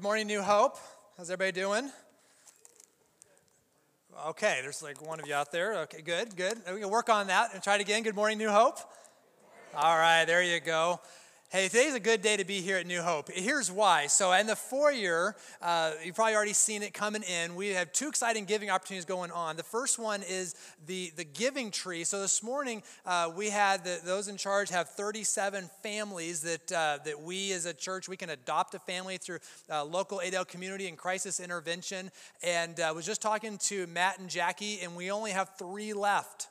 Good morning, New Hope. How's everybody doing? Okay, there's like one of you out there. Okay, good, good. We can work on that and try it again. Good morning, New Hope. All right, there you go. Hey, today's a good day to be here at New Hope. Here's why. So, in the foyer, uh, you've probably already seen it coming in. We have two exciting giving opportunities going on. The first one is the, the giving tree. So, this morning, uh, we had the, those in charge have 37 families that, uh, that we as a church, we can adopt a family through uh, local Adel community and crisis intervention. And I uh, was just talking to Matt and Jackie, and we only have three left.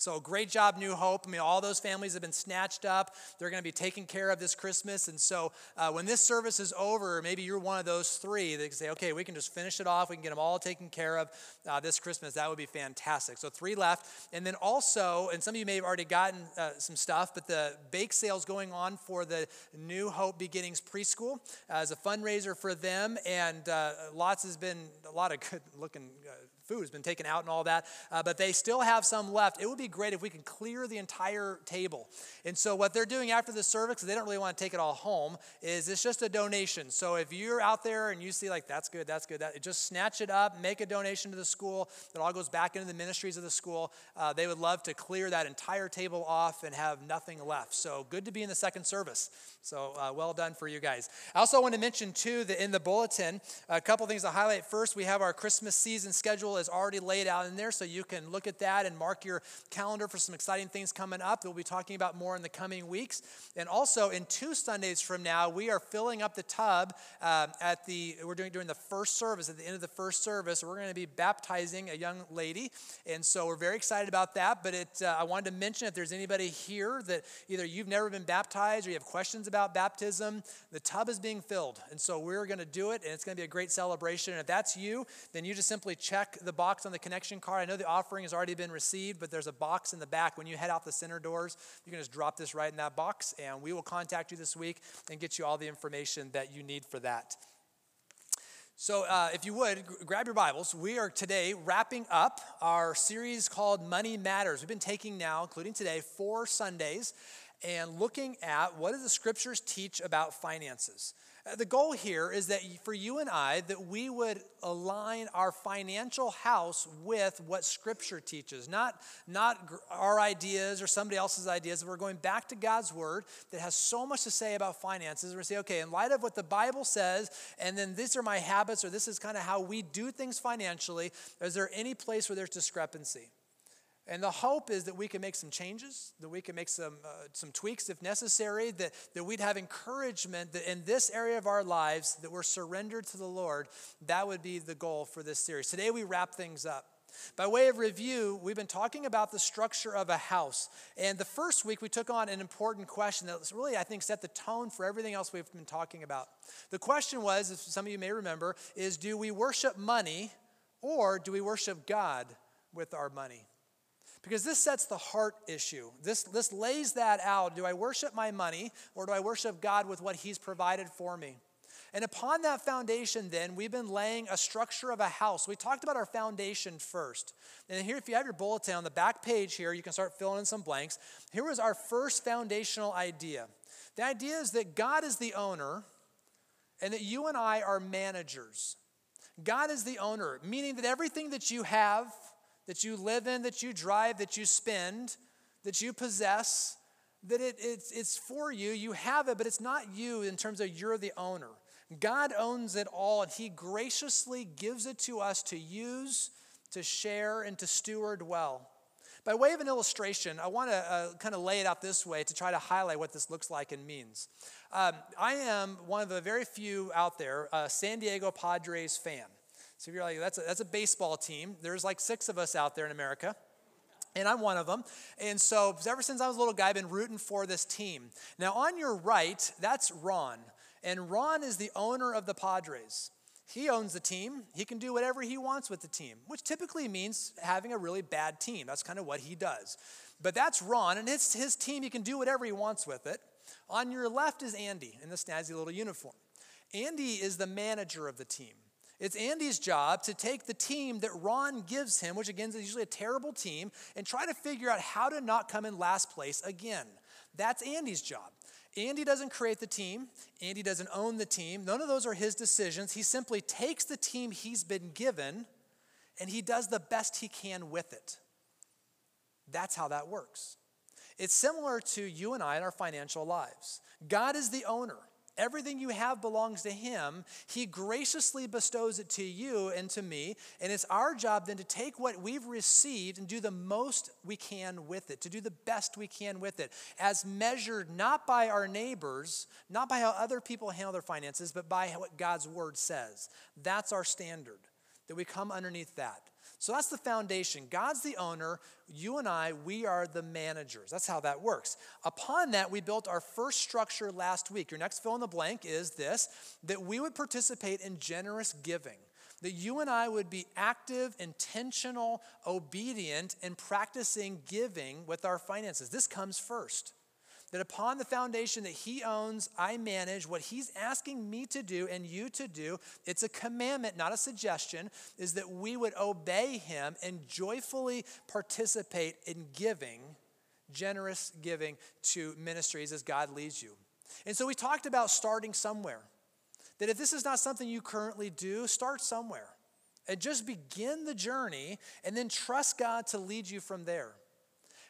So, great job, New Hope. I mean, all those families have been snatched up. They're going to be taken care of this Christmas. And so, uh, when this service is over, maybe you're one of those three that can say, okay, we can just finish it off. We can get them all taken care of uh, this Christmas. That would be fantastic. So, three left. And then also, and some of you may have already gotten uh, some stuff, but the bake sales going on for the New Hope Beginnings Preschool as a fundraiser for them. And uh, lots has been, a lot of good looking uh, food has been taken out and all that, uh, but they still have some left. It would be great if we can clear the entire table. And so, what they're doing after the service, they don't really want to take it all home, is it's just a donation. So, if you're out there and you see, like, that's good, that's good, that, just snatch it up, make a donation to the school. It all goes back into the ministries of the school. Uh, they would love to clear that entire table off and have nothing left. So, good to be in the second service. So, uh, well done for you guys. I also want to mention, too, that in the bulletin, a couple things to highlight. First, we have our Christmas season schedule is already laid out in there, so you can look at that and mark your calendar for some exciting things coming up that we'll be talking about more in the coming weeks. And also, in two Sundays from now, we are filling up the tub uh, at the, we're doing during the first service, at the end of the first service, we're going to be baptizing a young lady. And so we're very excited about that. But it, uh, I wanted to mention if there's anybody here that either you've never been baptized or you have questions about baptism, the tub is being filled. And so we're going to do it, and it's going to be a great celebration. And if that's you, then you just simply check the box on the connection card. I know the offering has already been received, but there's a box in the back. When you head out the center doors, you can just drop this right in that box, and we will contact you this week and get you all the information that you need for that. So, uh, if you would, grab your Bibles. We are today wrapping up our series called Money Matters. We've been taking now, including today, four Sundays and looking at what do the scriptures teach about finances. The goal here is that for you and I, that we would align our financial house with what Scripture teaches, not, not our ideas or somebody else's ideas. We're going back to God's Word that has so much to say about finances. We're say, okay, in light of what the Bible says, and then these are my habits, or this is kind of how we do things financially, is there any place where there's discrepancy? And the hope is that we can make some changes, that we can make some, uh, some tweaks if necessary, that, that we'd have encouragement that in this area of our lives that we're surrendered to the Lord. That would be the goal for this series. Today we wrap things up. By way of review, we've been talking about the structure of a house. And the first week, we took on an important question that really, I think, set the tone for everything else we've been talking about. The question was, as some of you may remember, is do we worship money or do we worship God with our money? Because this sets the heart issue. This, this lays that out. Do I worship my money or do I worship God with what He's provided for me? And upon that foundation, then, we've been laying a structure of a house. We talked about our foundation first. And here, if you have your bulletin on the back page here, you can start filling in some blanks. Here was our first foundational idea the idea is that God is the owner and that you and I are managers. God is the owner, meaning that everything that you have, that you live in, that you drive, that you spend, that you possess, that it, it's, it's for you. You have it, but it's not you in terms of you're the owner. God owns it all, and He graciously gives it to us to use, to share, and to steward well. By way of an illustration, I want to uh, kind of lay it out this way to try to highlight what this looks like and means. Um, I am one of the very few out there, a San Diego Padres fan. So if you're like, that's a, that's a baseball team, there's like six of us out there in America. And I'm one of them. And so, ever since I was a little guy, I've been rooting for this team. Now, on your right, that's Ron. And Ron is the owner of the Padres. He owns the team. He can do whatever he wants with the team, which typically means having a really bad team. That's kind of what he does. But that's Ron, and it's his team. He can do whatever he wants with it. On your left is Andy in the snazzy little uniform. Andy is the manager of the team. It's Andy's job to take the team that Ron gives him, which again is usually a terrible team, and try to figure out how to not come in last place again. That's Andy's job. Andy doesn't create the team, Andy doesn't own the team. None of those are his decisions. He simply takes the team he's been given and he does the best he can with it. That's how that works. It's similar to you and I in our financial lives. God is the owner. Everything you have belongs to Him. He graciously bestows it to you and to me. And it's our job then to take what we've received and do the most we can with it, to do the best we can with it, as measured not by our neighbors, not by how other people handle their finances, but by what God's Word says. That's our standard, that we come underneath that. So that's the foundation. God's the owner. You and I, we are the managers. That's how that works. Upon that, we built our first structure last week. Your next fill in the blank is this that we would participate in generous giving. That you and I would be active, intentional, obedient, and practicing giving with our finances. This comes first that upon the foundation that He owns, I manage what He's asking me to do and you to do. It's a commandment, not a suggestion, is that we would obey Him and joyfully participate in giving, generous giving to ministries as God leads you. And so we talked about starting somewhere. That if this is not something you currently do, start somewhere. And just begin the journey and then trust God to lead you from there.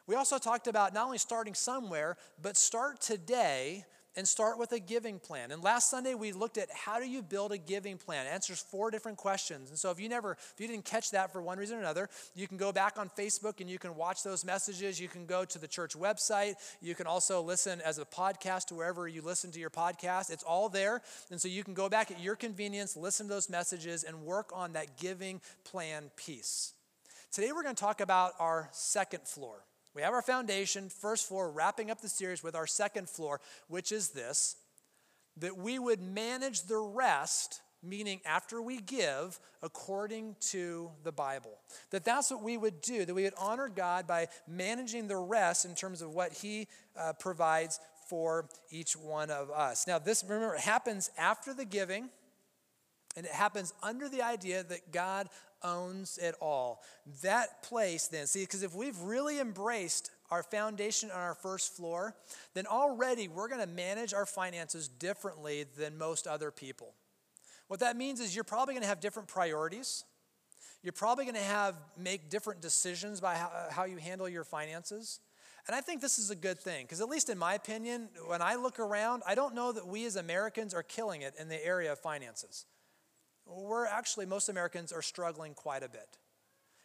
We also talked about not only starting somewhere, but start today and start with a giving plan. And last Sunday we looked at how do you build a giving plan? It answers four different questions. And so if you never if you didn't catch that for one reason or another, you can go back on Facebook and you can watch those messages. You can go to the church website. You can also listen as a podcast to wherever you listen to your podcast. It's all there. And so you can go back at your convenience, listen to those messages and work on that giving plan piece. Today we're going to talk about our second floor. We have our foundation, first floor, wrapping up the series with our second floor, which is this that we would manage the rest meaning after we give according to the bible. That that's what we would do that we would honor god by managing the rest in terms of what he uh, provides for each one of us. Now this remember happens after the giving and it happens under the idea that god owns it all. That place, then, see, because if we've really embraced our foundation on our first floor, then already we're going to manage our finances differently than most other people. What that means is you're probably going to have different priorities. You're probably going to have make different decisions by how, how you handle your finances. And I think this is a good thing because, at least in my opinion, when I look around, I don't know that we as Americans are killing it in the area of finances we're actually, most Americans are struggling quite a bit.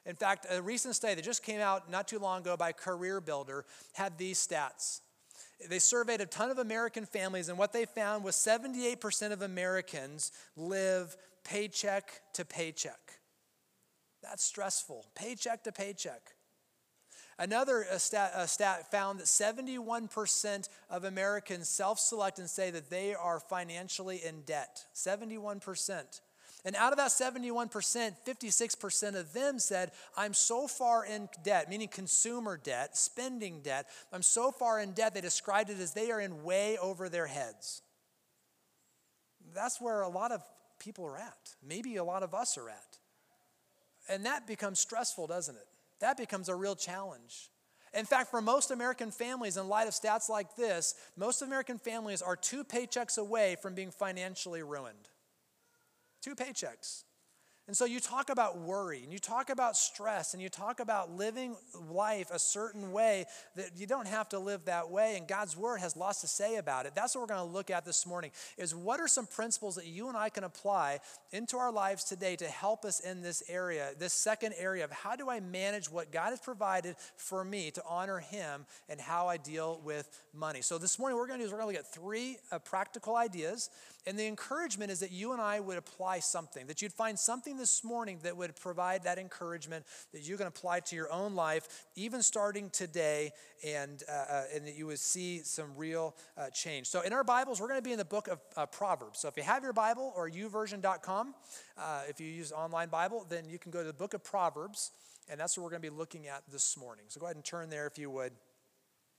In fact, a recent study that just came out not too long ago by Career Builder had these stats. They surveyed a ton of American families, and what they found was 78% of Americans live paycheck to paycheck. That's stressful, paycheck to paycheck. Another uh, stat, a stat found that 71% of Americans self select and say that they are financially in debt. 71%. And out of that 71%, 56% of them said, I'm so far in debt, meaning consumer debt, spending debt. I'm so far in debt, they described it as they are in way over their heads. That's where a lot of people are at. Maybe a lot of us are at. And that becomes stressful, doesn't it? That becomes a real challenge. In fact, for most American families, in light of stats like this, most American families are two paychecks away from being financially ruined. Two paychecks. And so you talk about worry and you talk about stress and you talk about living life a certain way that you don't have to live that way and God's word has lots to say about it. That's what we're going to look at this morning is what are some principles that you and I can apply into our lives today to help us in this area, this second area of how do I manage what God has provided for me to honor him and how I deal with money. So this morning we're going to do is we're going to look at three uh, practical ideas and the encouragement is that you and I would apply something, that you'd find something this morning that would provide that encouragement that you can apply to your own life, even starting today, and, uh, uh, and that you would see some real uh, change. So, in our Bibles, we're going to be in the book of uh, Proverbs. So, if you have your Bible or youversion.com, uh, if you use online Bible, then you can go to the book of Proverbs, and that's what we're going to be looking at this morning. So, go ahead and turn there if you would.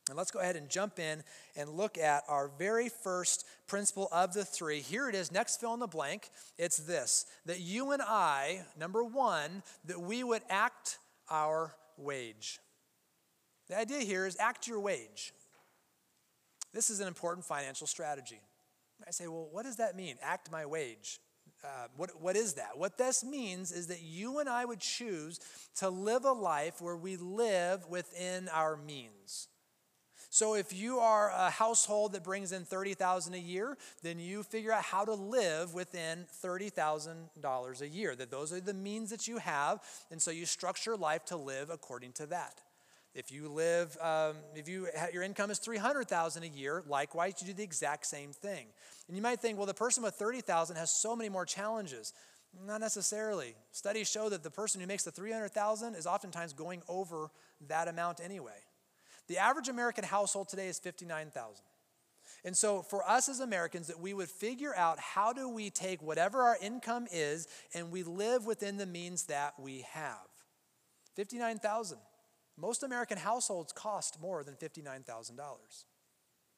And let's go ahead and jump in and look at our very first principle of the three. Here it is, next fill in the blank. It's this that you and I, number one, that we would act our wage. The idea here is act your wage. This is an important financial strategy. I say, well, what does that mean? Act my wage. Uh, what, what is that? What this means is that you and I would choose to live a life where we live within our means. So if you are a household that brings in 30,000 a year, then you figure out how to live within $30,000 a year. That those are the means that you have, and so you structure life to live according to that. If you live, um, if you your income is 300,000 a year, likewise you do the exact same thing. And you might think, well, the person with 30,000 has so many more challenges. Not necessarily. Studies show that the person who makes the 300,000 is oftentimes going over that amount anyway. The average American household today is 59,000. And so for us as Americans that we would figure out how do we take whatever our income is and we live within the means that we have. 59,000. Most American households cost more than $59,000.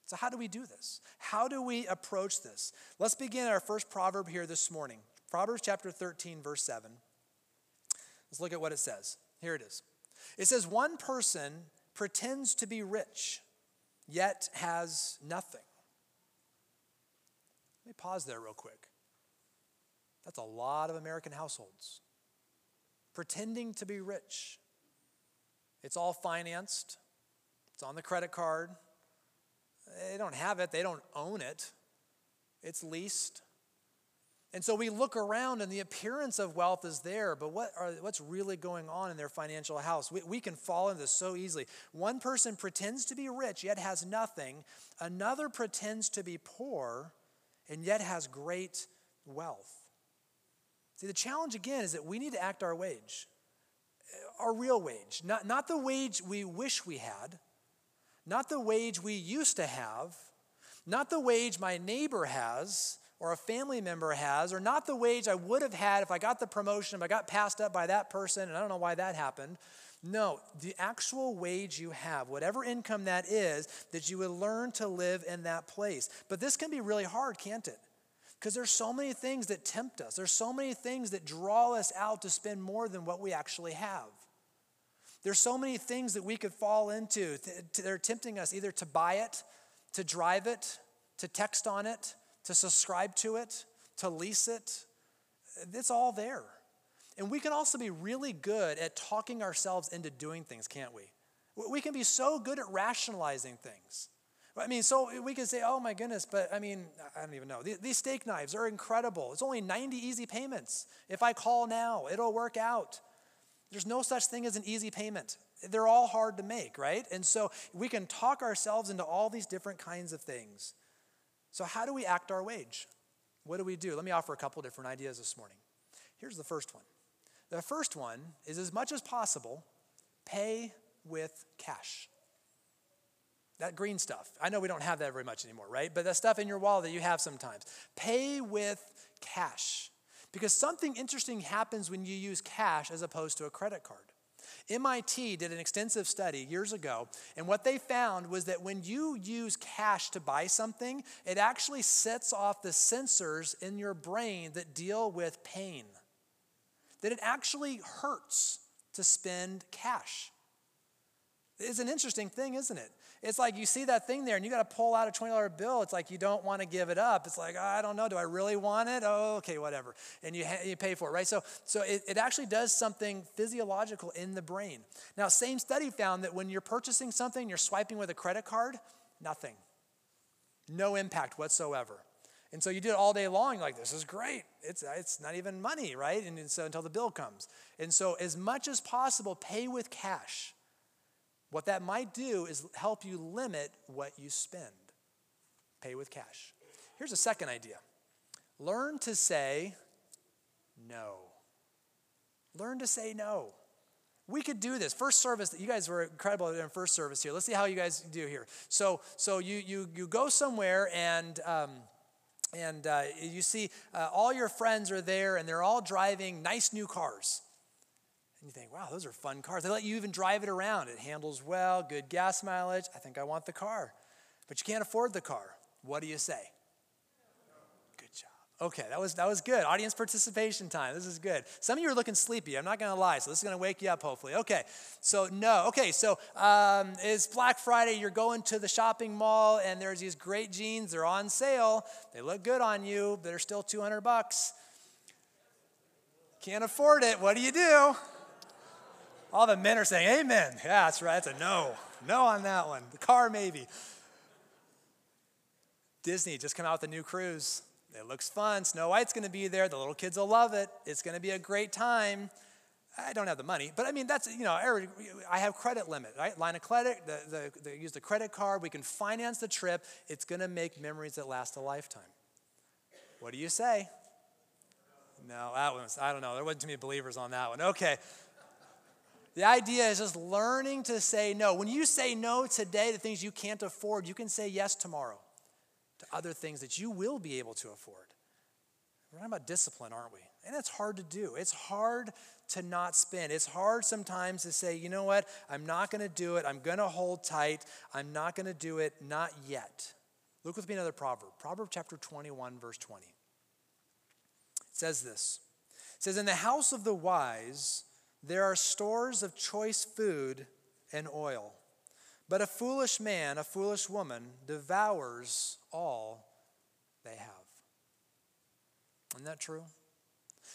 So, how do we do this? How do we approach this? Let's begin our first proverb here this morning. Proverbs chapter 13, verse 7. Let's look at what it says. Here it is. It says, One person pretends to be rich, yet has nothing. Let me pause there real quick. That's a lot of American households. Pretending to be rich, it's all financed, it's on the credit card. They don't have it, they don't own it, it's leased. And so we look around and the appearance of wealth is there, but what are, what's really going on in their financial house? We, we can fall into this so easily. One person pretends to be rich yet has nothing, another pretends to be poor and yet has great wealth. See, the challenge again is that we need to act our wage our real wage, not, not the wage we wish we had, not the wage we used to have, not the wage my neighbor has or a family member has, or not the wage I would have had if I got the promotion, if I got passed up by that person, and I don't know why that happened. No, the actual wage you have, whatever income that is, that you would learn to live in that place. But this can be really hard, can't it? Because there's so many things that tempt us. There's so many things that draw us out to spend more than what we actually have. There's so many things that we could fall into. They're tempting us either to buy it, to drive it, to text on it, to subscribe to it, to lease it. It's all there. And we can also be really good at talking ourselves into doing things, can't we? We can be so good at rationalizing things. I mean, so we can say, oh my goodness, but I mean, I don't even know. These steak knives are incredible. It's only 90 easy payments. If I call now, it'll work out. There's no such thing as an easy payment. They're all hard to make, right? And so we can talk ourselves into all these different kinds of things. So, how do we act our wage? What do we do? Let me offer a couple different ideas this morning. Here's the first one. The first one is as much as possible, pay with cash. That green stuff. I know we don't have that very much anymore, right? But that stuff in your wallet that you have sometimes. Pay with cash. Because something interesting happens when you use cash as opposed to a credit card. MIT did an extensive study years ago, and what they found was that when you use cash to buy something, it actually sets off the sensors in your brain that deal with pain. That it actually hurts to spend cash. It's an interesting thing, isn't it? It's like you see that thing there and you got to pull out a $20 bill. It's like you don't want to give it up. It's like, ah, I don't know, do I really want it? Oh, okay, whatever. And you, ha- you pay for it, right? So, so it, it actually does something physiological in the brain. Now, same study found that when you're purchasing something, you're swiping with a credit card, nothing. No impact whatsoever. And so you do it all day long, like, this is great. It's, it's not even money, right? And so until the bill comes. And so, as much as possible, pay with cash. What that might do is help you limit what you spend. Pay with cash. Here's a second idea learn to say no. Learn to say no. We could do this. First service, you guys were incredible in first service here. Let's see how you guys do here. So, so you you you go somewhere and um, and uh, you see uh, all your friends are there and they're all driving nice new cars. You think, wow, those are fun cars. They let you even drive it around. It handles well, good gas mileage. I think I want the car. But you can't afford the car. What do you say? Good job. Okay, that was that was good. Audience participation time. This is good. Some of you are looking sleepy. I'm not going to lie, so this is going to wake you up. Hopefully. Okay. So no. Okay. So um, it's Black Friday. You're going to the shopping mall, and there's these great jeans. They're on sale. They look good on you. but They're still 200 bucks. Can't afford it. What do you do? All the men are saying, "Amen." Yeah, that's right. That's a no. No on that one. The car maybe. Disney just come out with a new cruise. It looks fun. Snow White's going to be there. The little kids will love it. It's going to be a great time. I don't have the money, but I mean, that's, you know, I have credit limit, right? Line of credit, the, the, use the credit card. We can finance the trip. It's going to make memories that last a lifetime. What do you say? No, that was, I don't know. There wasn't too many believers on that one. Okay. The idea is just learning to say no. When you say no today to things you can't afford, you can say yes tomorrow to other things that you will be able to afford. We're talking about discipline, aren't we? And it's hard to do. It's hard to not spend. It's hard sometimes to say, you know what, I'm not going to do it. I'm going to hold tight. I'm not going to do it, not yet. Look with me another proverb. Proverb chapter 21, verse 20. It says this. It says, In the house of the wise, there are stores of choice food and oil. But a foolish man, a foolish woman, devours all they have. Isn't that true?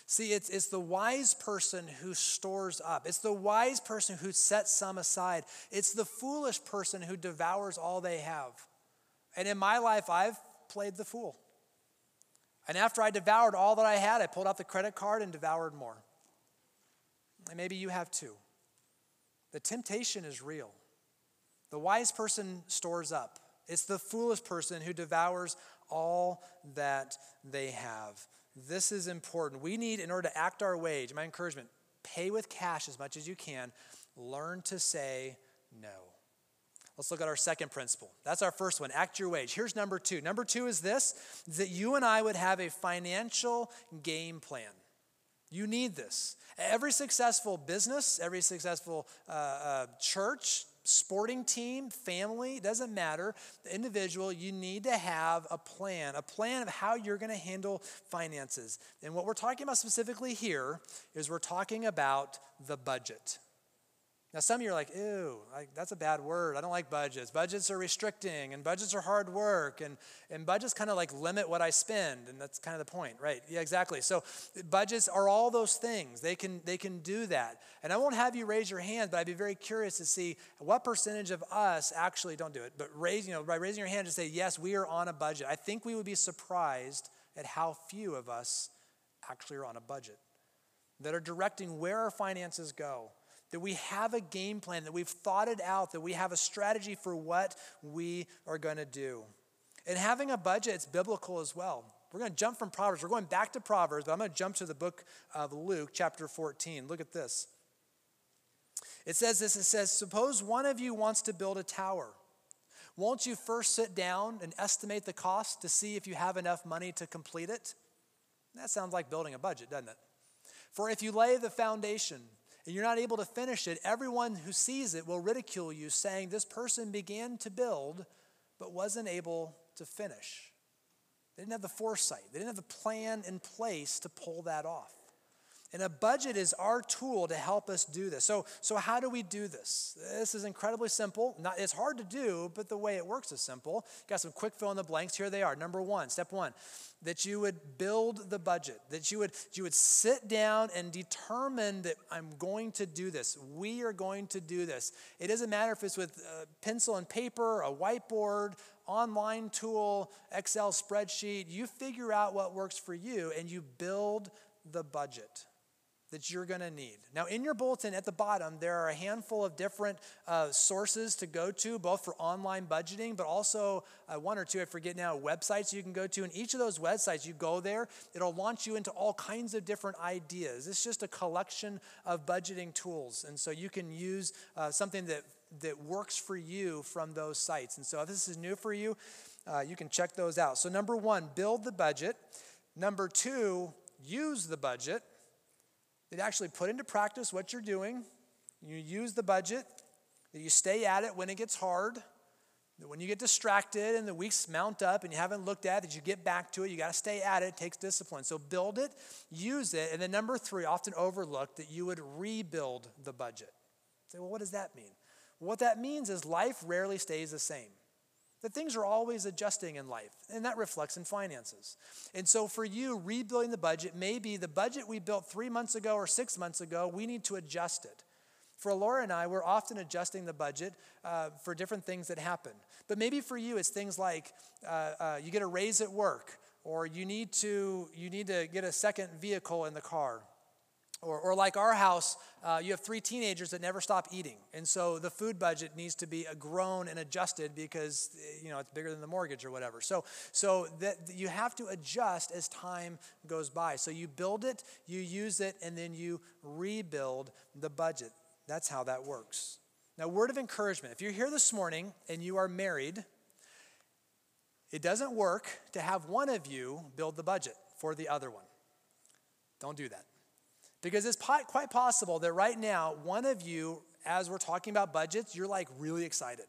See, it's, it's the wise person who stores up. It's the wise person who sets some aside. It's the foolish person who devours all they have. And in my life, I've played the fool. And after I devoured all that I had, I pulled out the credit card and devoured more. And maybe you have too. The temptation is real. The wise person stores up, it's the foolish person who devours all that they have. This is important. We need, in order to act our wage, my encouragement, pay with cash as much as you can. Learn to say no. Let's look at our second principle. That's our first one. Act your wage. Here's number two. Number two is this is that you and I would have a financial game plan. You need this. Every successful business, every successful uh, uh, church, sporting team, family, doesn't matter. The individual, you need to have a plan, a plan of how you're going to handle finances. And what we're talking about specifically here is we're talking about the budget. Now, some of you are like, ew, like, that's a bad word. I don't like budgets. Budgets are restricting, and budgets are hard work, and, and budgets kind of like limit what I spend, and that's kind of the point, right? Yeah, exactly. So, budgets are all those things. They can, they can do that. And I won't have you raise your hand, but I'd be very curious to see what percentage of us actually don't do it, but raise, you know, by raising your hand to say, yes, we are on a budget. I think we would be surprised at how few of us actually are on a budget that are directing where our finances go that we have a game plan, that we've thought it out, that we have a strategy for what we are going to do. And having a budget, it's biblical as well. We're going to jump from Proverbs. We're going back to Proverbs, but I'm going to jump to the book of Luke, chapter 14. Look at this. It says this it says, Suppose one of you wants to build a tower. Won't you first sit down and estimate the cost to see if you have enough money to complete it? That sounds like building a budget, doesn't it? For if you lay the foundation, and you're not able to finish it, everyone who sees it will ridicule you, saying, This person began to build, but wasn't able to finish. They didn't have the foresight, they didn't have the plan in place to pull that off. And a budget is our tool to help us do this. So, so how do we do this? This is incredibly simple. Not, it's hard to do, but the way it works is simple. Got some quick fill in the blanks. Here they are. Number one, step one, that you would build the budget, that you would, you would sit down and determine that I'm going to do this. We are going to do this. It doesn't matter if it's with pencil and paper, a whiteboard, online tool, Excel spreadsheet. You figure out what works for you and you build the budget that you're going to need. Now, in your bulletin at the bottom, there are a handful of different uh, sources to go to, both for online budgeting, but also uh, one or two, I forget now, websites you can go to. And each of those websites, you go there, it'll launch you into all kinds of different ideas. It's just a collection of budgeting tools. And so you can use uh, something that, that works for you from those sites. And so if this is new for you, uh, you can check those out. So, number one, build the budget. Number two, use the budget that actually put into practice what you're doing. You use the budget, that you stay at it when it gets hard, that When you get distracted and the weeks mount up and you haven't looked at it, you get back to it. You got to stay at it. It takes discipline. So build it, use it. And then number three, often overlooked, that you would rebuild the budget. Say, well, what does that mean? what that means is life rarely stays the same. That things are always adjusting in life, and that reflects in finances. And so, for you, rebuilding the budget may be the budget we built three months ago or six months ago, we need to adjust it. For Laura and I, we're often adjusting the budget uh, for different things that happen. But maybe for you, it's things like uh, uh, you get a raise at work, or you need to you need to get a second vehicle in the car, or, or like our house, uh, you have three teenagers that never stop eating. And so the food budget needs to be grown and adjusted because, you know, it's bigger than the mortgage or whatever. So, so that you have to adjust as time goes by. So you build it, you use it, and then you rebuild the budget. That's how that works. Now, word of encouragement if you're here this morning and you are married, it doesn't work to have one of you build the budget for the other one. Don't do that. Because it's quite possible that right now, one of you, as we're talking about budgets, you're like really excited.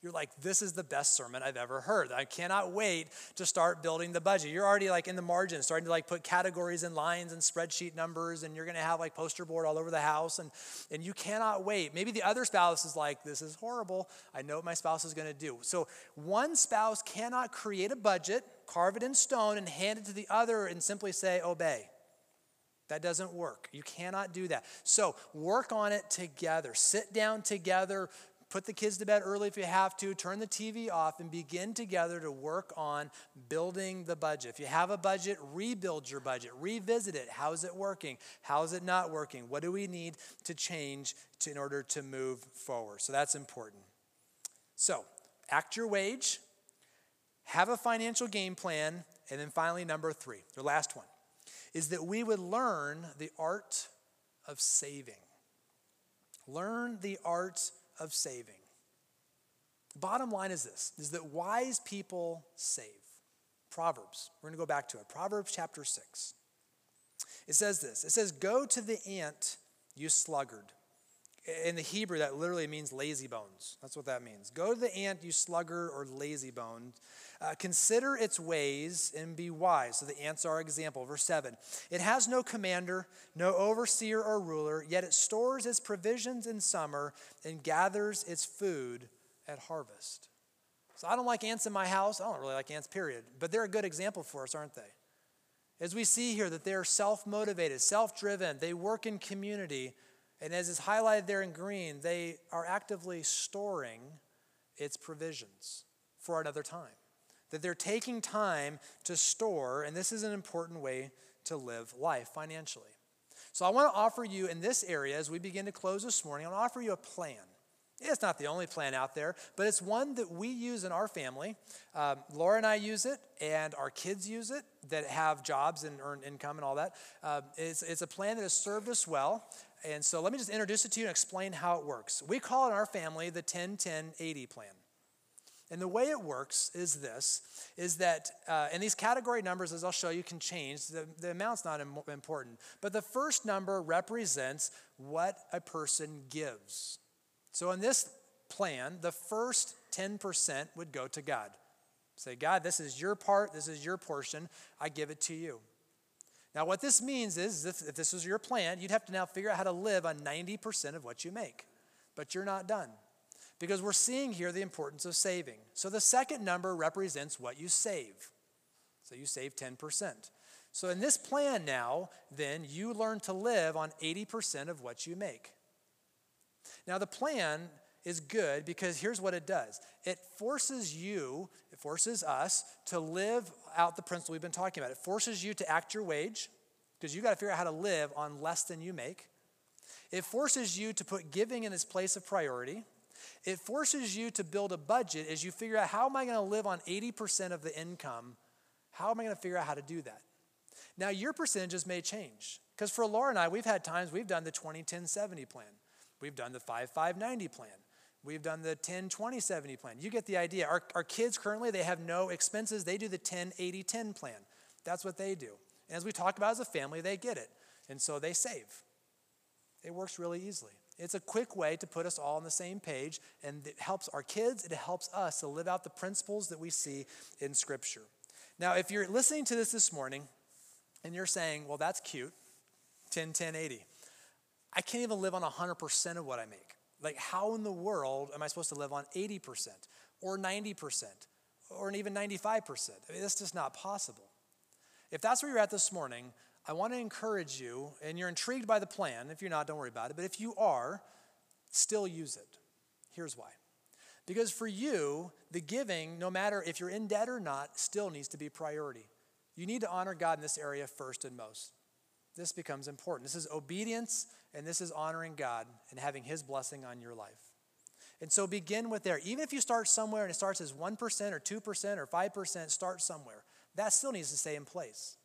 You're like, this is the best sermon I've ever heard. I cannot wait to start building the budget. You're already like in the margins, starting to like put categories and lines and spreadsheet numbers, and you're gonna have like poster board all over the house, and, and you cannot wait. Maybe the other spouse is like, this is horrible. I know what my spouse is gonna do. So one spouse cannot create a budget, carve it in stone, and hand it to the other and simply say, obey. That doesn't work. You cannot do that. So work on it together. Sit down together. Put the kids to bed early if you have to. Turn the TV off and begin together to work on building the budget. If you have a budget, rebuild your budget. Revisit it. How's it working? How's it not working? What do we need to change to, in order to move forward? So that's important. So, act your wage, have a financial game plan, and then finally, number three, the last one is that we would learn the art of saving. Learn the art of saving. Bottom line is this is that wise people save. Proverbs. We're going to go back to it. Proverbs chapter 6. It says this. It says, "Go to the ant, you sluggard." In the Hebrew, that literally means lazy bones. That's what that means. Go to the ant, you sluggard or lazy bones. Uh, consider its ways and be wise. So the ants are example. Verse 7 It has no commander, no overseer or ruler, yet it stores its provisions in summer and gathers its food at harvest. So I don't like ants in my house. I don't really like ants, period. But they're a good example for us, aren't they? As we see here, that they're self motivated, self driven, they work in community. And as is highlighted there in green, they are actively storing its provisions for another time that they're taking time to store, and this is an important way to live life financially. So I want to offer you in this area, as we begin to close this morning, I want to offer you a plan. It's not the only plan out there, but it's one that we use in our family. Um, Laura and I use it, and our kids use it that have jobs and earn income and all that. Uh, it's, it's a plan that has served us well. And so let me just introduce it to you and explain how it works. We call in our family the 10 10 80 plan. And the way it works is this, is that, uh, and these category numbers, as I'll show you, can change. The, the amount's not Im- important. But the first number represents what a person gives. So in this plan, the first 10% would go to God. Say, God, this is your part, this is your portion, I give it to you. Now, what this means is if, if this was your plan, you'd have to now figure out how to live on 90% of what you make. But you're not done because we're seeing here the importance of saving. So the second number represents what you save. So you save 10%. So in this plan now, then you learn to live on 80% of what you make. Now the plan is good because here's what it does it forces you, it forces us to live out the principle we've been talking about. It forces you to act your wage because you got to figure out how to live on less than you make. It forces you to put giving in its place of priority. It forces you to build a budget as you figure out how am I going to live on 80% of the income? How am I going to figure out how to do that? Now, your percentages may change. Because for Laura and I, we've had times we've done the 20 10 70 plan, we've done the 5 5 90 plan. We've done the 10 20 70 plan. You get the idea. Our, our kids currently, they have no expenses. They do the 10 80 10 plan. That's what they do. And as we talk about as a family, they get it. And so they save. It works really easily. It's a quick way to put us all on the same page, and it helps our kids, it helps us to live out the principles that we see in Scripture. Now, if you're listening to this this morning and you're saying, well, that's cute, 10, 10, 80. I can't even live on 100% of what I make. Like, how in the world am I supposed to live on 80% or 90% or even 95%? I mean, that's just not possible. If that's where you're at this morning, I want to encourage you, and you're intrigued by the plan. If you're not, don't worry about it. But if you are, still use it. Here's why. Because for you, the giving, no matter if you're in debt or not, still needs to be priority. You need to honor God in this area first and most. This becomes important. This is obedience, and this is honoring God and having His blessing on your life. And so begin with there. Even if you start somewhere and it starts as 1% or 2% or 5%, start somewhere. That still needs to stay in place.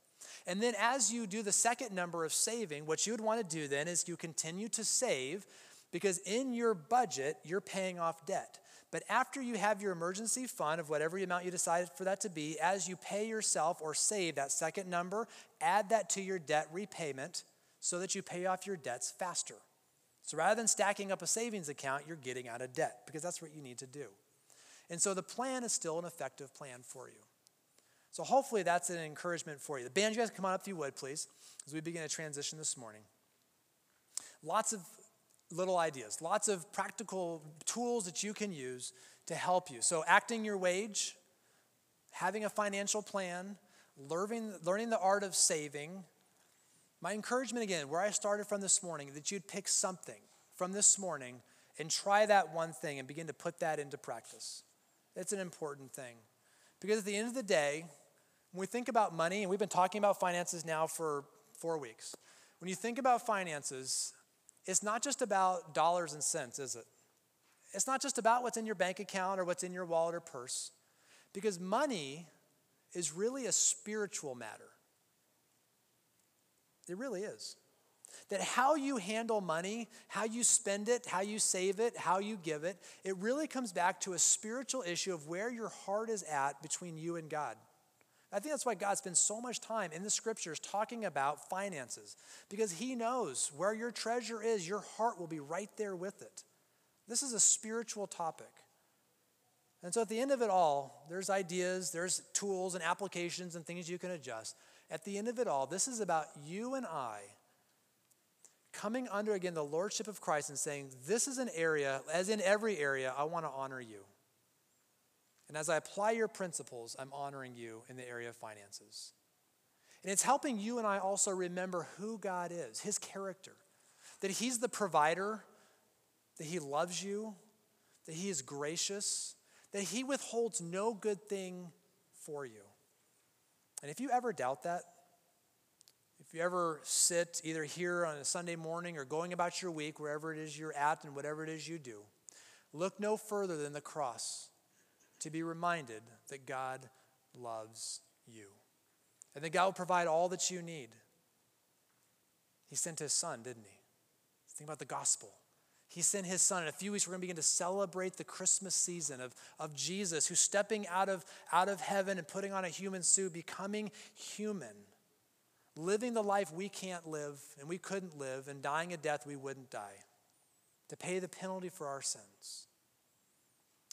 And then as you do the second number of saving, what you would want to do then is you continue to save because in your budget, you're paying off debt. But after you have your emergency fund of whatever amount you decided for that to be, as you pay yourself or save that second number, add that to your debt repayment so that you pay off your debts faster. So rather than stacking up a savings account, you're getting out of debt because that's what you need to do. And so the plan is still an effective plan for you. So hopefully that's an encouragement for you. The band, you guys come on up if you would, please, as we begin a transition this morning. Lots of little ideas, lots of practical tools that you can use to help you. So, acting your wage, having a financial plan, learning, learning the art of saving. My encouragement again, where I started from this morning, that you'd pick something from this morning and try that one thing and begin to put that into practice. It's an important thing. Because at the end of the day, when we think about money, and we've been talking about finances now for four weeks, when you think about finances, it's not just about dollars and cents, is it? It's not just about what's in your bank account or what's in your wallet or purse, because money is really a spiritual matter. It really is. That how you handle money, how you spend it, how you save it, how you give it, it really comes back to a spiritual issue of where your heart is at between you and God. I think that's why God spends so much time in the scriptures talking about finances, because He knows where your treasure is, your heart will be right there with it. This is a spiritual topic. And so at the end of it all, there's ideas, there's tools and applications and things you can adjust. At the end of it all, this is about you and I coming under again the lordship of Christ and saying, This is an area, as in every area, I want to honor you. And as I apply your principles, I'm honoring you in the area of finances. And it's helping you and I also remember who God is, his character, that he's the provider, that he loves you, that he is gracious, that he withholds no good thing for you. And if you ever doubt that, if you ever sit either here on a Sunday morning or going about your week, wherever it is you're at and whatever it is you do, look no further than the cross to be reminded that God loves you and that God will provide all that you need. He sent his son, didn't he? Think about the gospel. He sent his son. In a few weeks, we're going to begin to celebrate the Christmas season of, of Jesus, who's stepping out of, out of heaven and putting on a human suit, becoming human, living the life we can't live and we couldn't live, and dying a death we wouldn't die, to pay the penalty for our sins.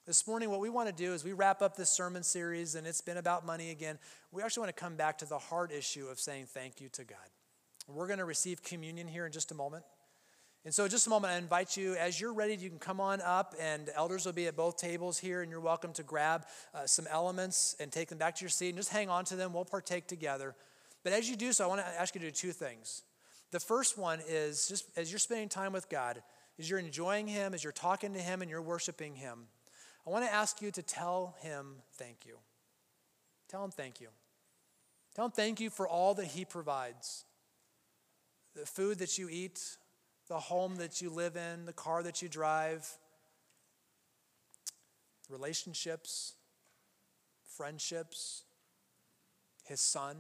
This morning, what we want to do is we wrap up this sermon series, and it's been about money again. We actually want to come back to the heart issue of saying thank you to God. We're going to receive communion here in just a moment. And so, just a moment, I invite you, as you're ready, you can come on up, and elders will be at both tables here, and you're welcome to grab uh, some elements and take them back to your seat and just hang on to them. We'll partake together. But as you do so, I want to ask you to do two things. The first one is just as you're spending time with God, as you're enjoying Him, as you're talking to Him, and you're worshiping Him, I want to ask you to tell him thank you. Tell him thank you. Tell him thank you for all that he provides the food that you eat, the home that you live in, the car that you drive, relationships, friendships, his son.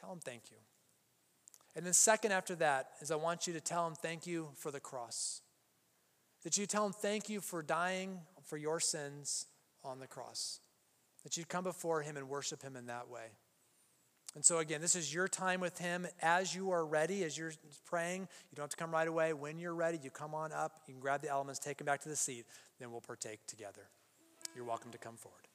Tell him thank you. And then, second, after that, is I want you to tell him thank you for the cross. That you tell him thank you for dying for your sins on the cross. That you'd come before him and worship him in that way. And so, again, this is your time with Him as you are ready, as you're praying. You don't have to come right away. When you're ready, you come on up, you can grab the elements, take them back to the seat, then we'll partake together. You're welcome to come forward.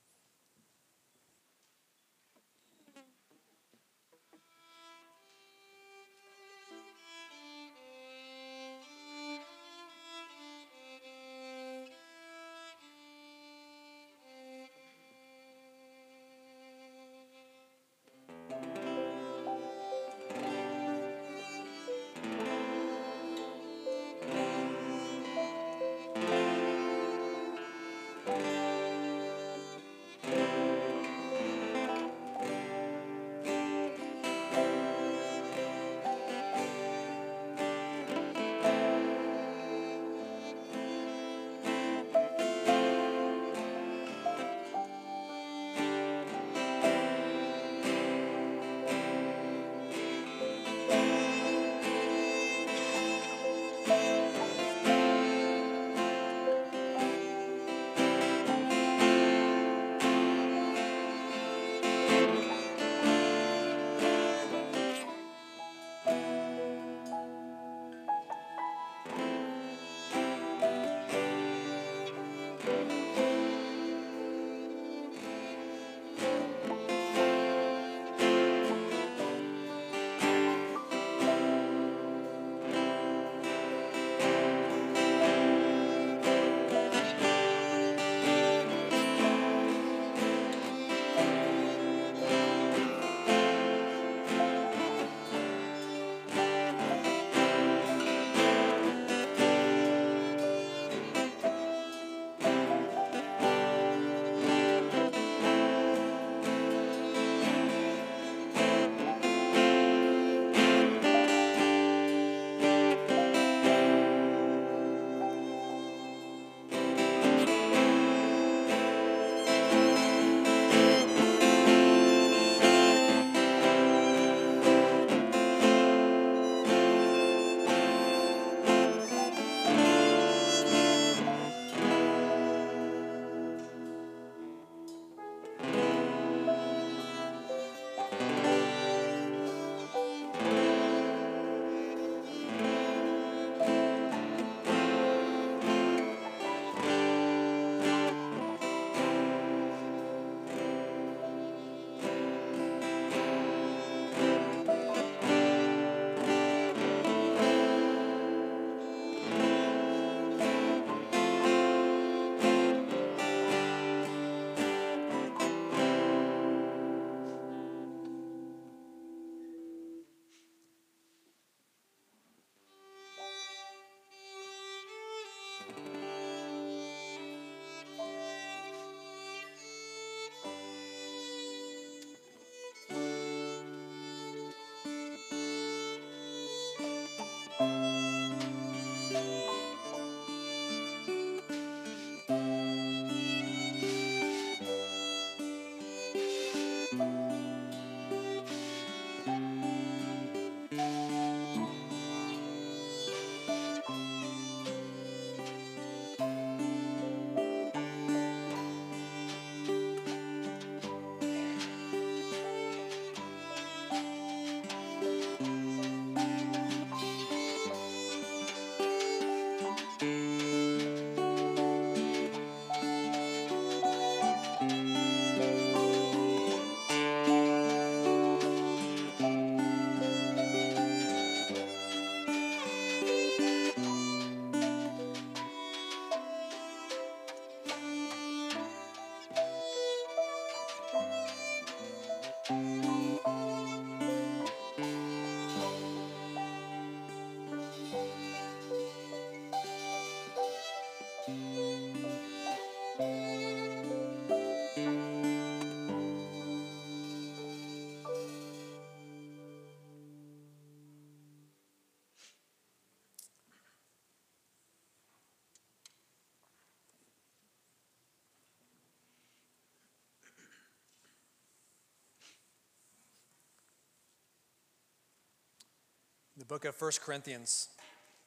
The book of 1 Corinthians,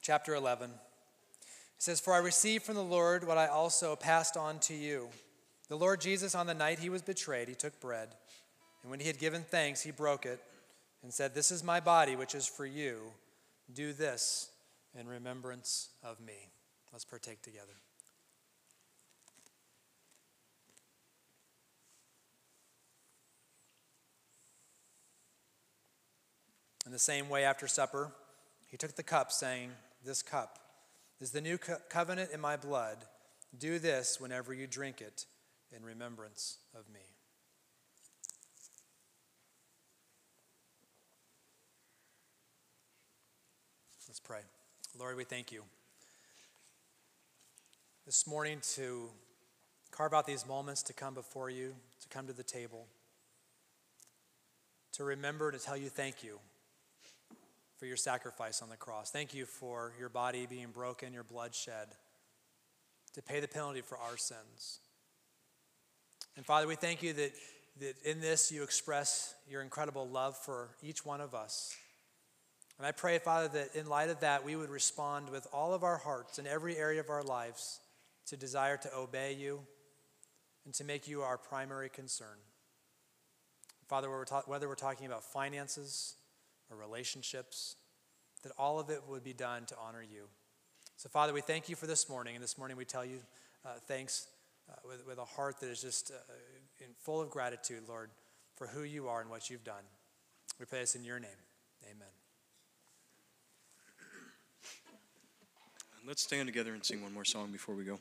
chapter 11. It says, For I received from the Lord what I also passed on to you. The Lord Jesus, on the night he was betrayed, he took bread. And when he had given thanks, he broke it and said, This is my body, which is for you. Do this in remembrance of me. Let's partake together. The same way, after supper, he took the cup, saying, This cup is the new co- covenant in my blood. Do this whenever you drink it in remembrance of me. Let's pray. Lord, we thank you this morning to carve out these moments to come before you, to come to the table, to remember to tell you thank you for your sacrifice on the cross. Thank you for your body being broken, your blood shed to pay the penalty for our sins. And Father, we thank you that, that in this you express your incredible love for each one of us. And I pray, Father, that in light of that, we would respond with all of our hearts in every area of our lives to desire to obey you and to make you our primary concern. Father, whether we're talking about finances, relationships, that all of it would be done to honor you. So, Father, we thank you for this morning. And this morning we tell you uh, thanks uh, with, with a heart that is just uh, in full of gratitude, Lord, for who you are and what you've done. We pray this in your name. Amen. Let's stand together and sing one more song before we go.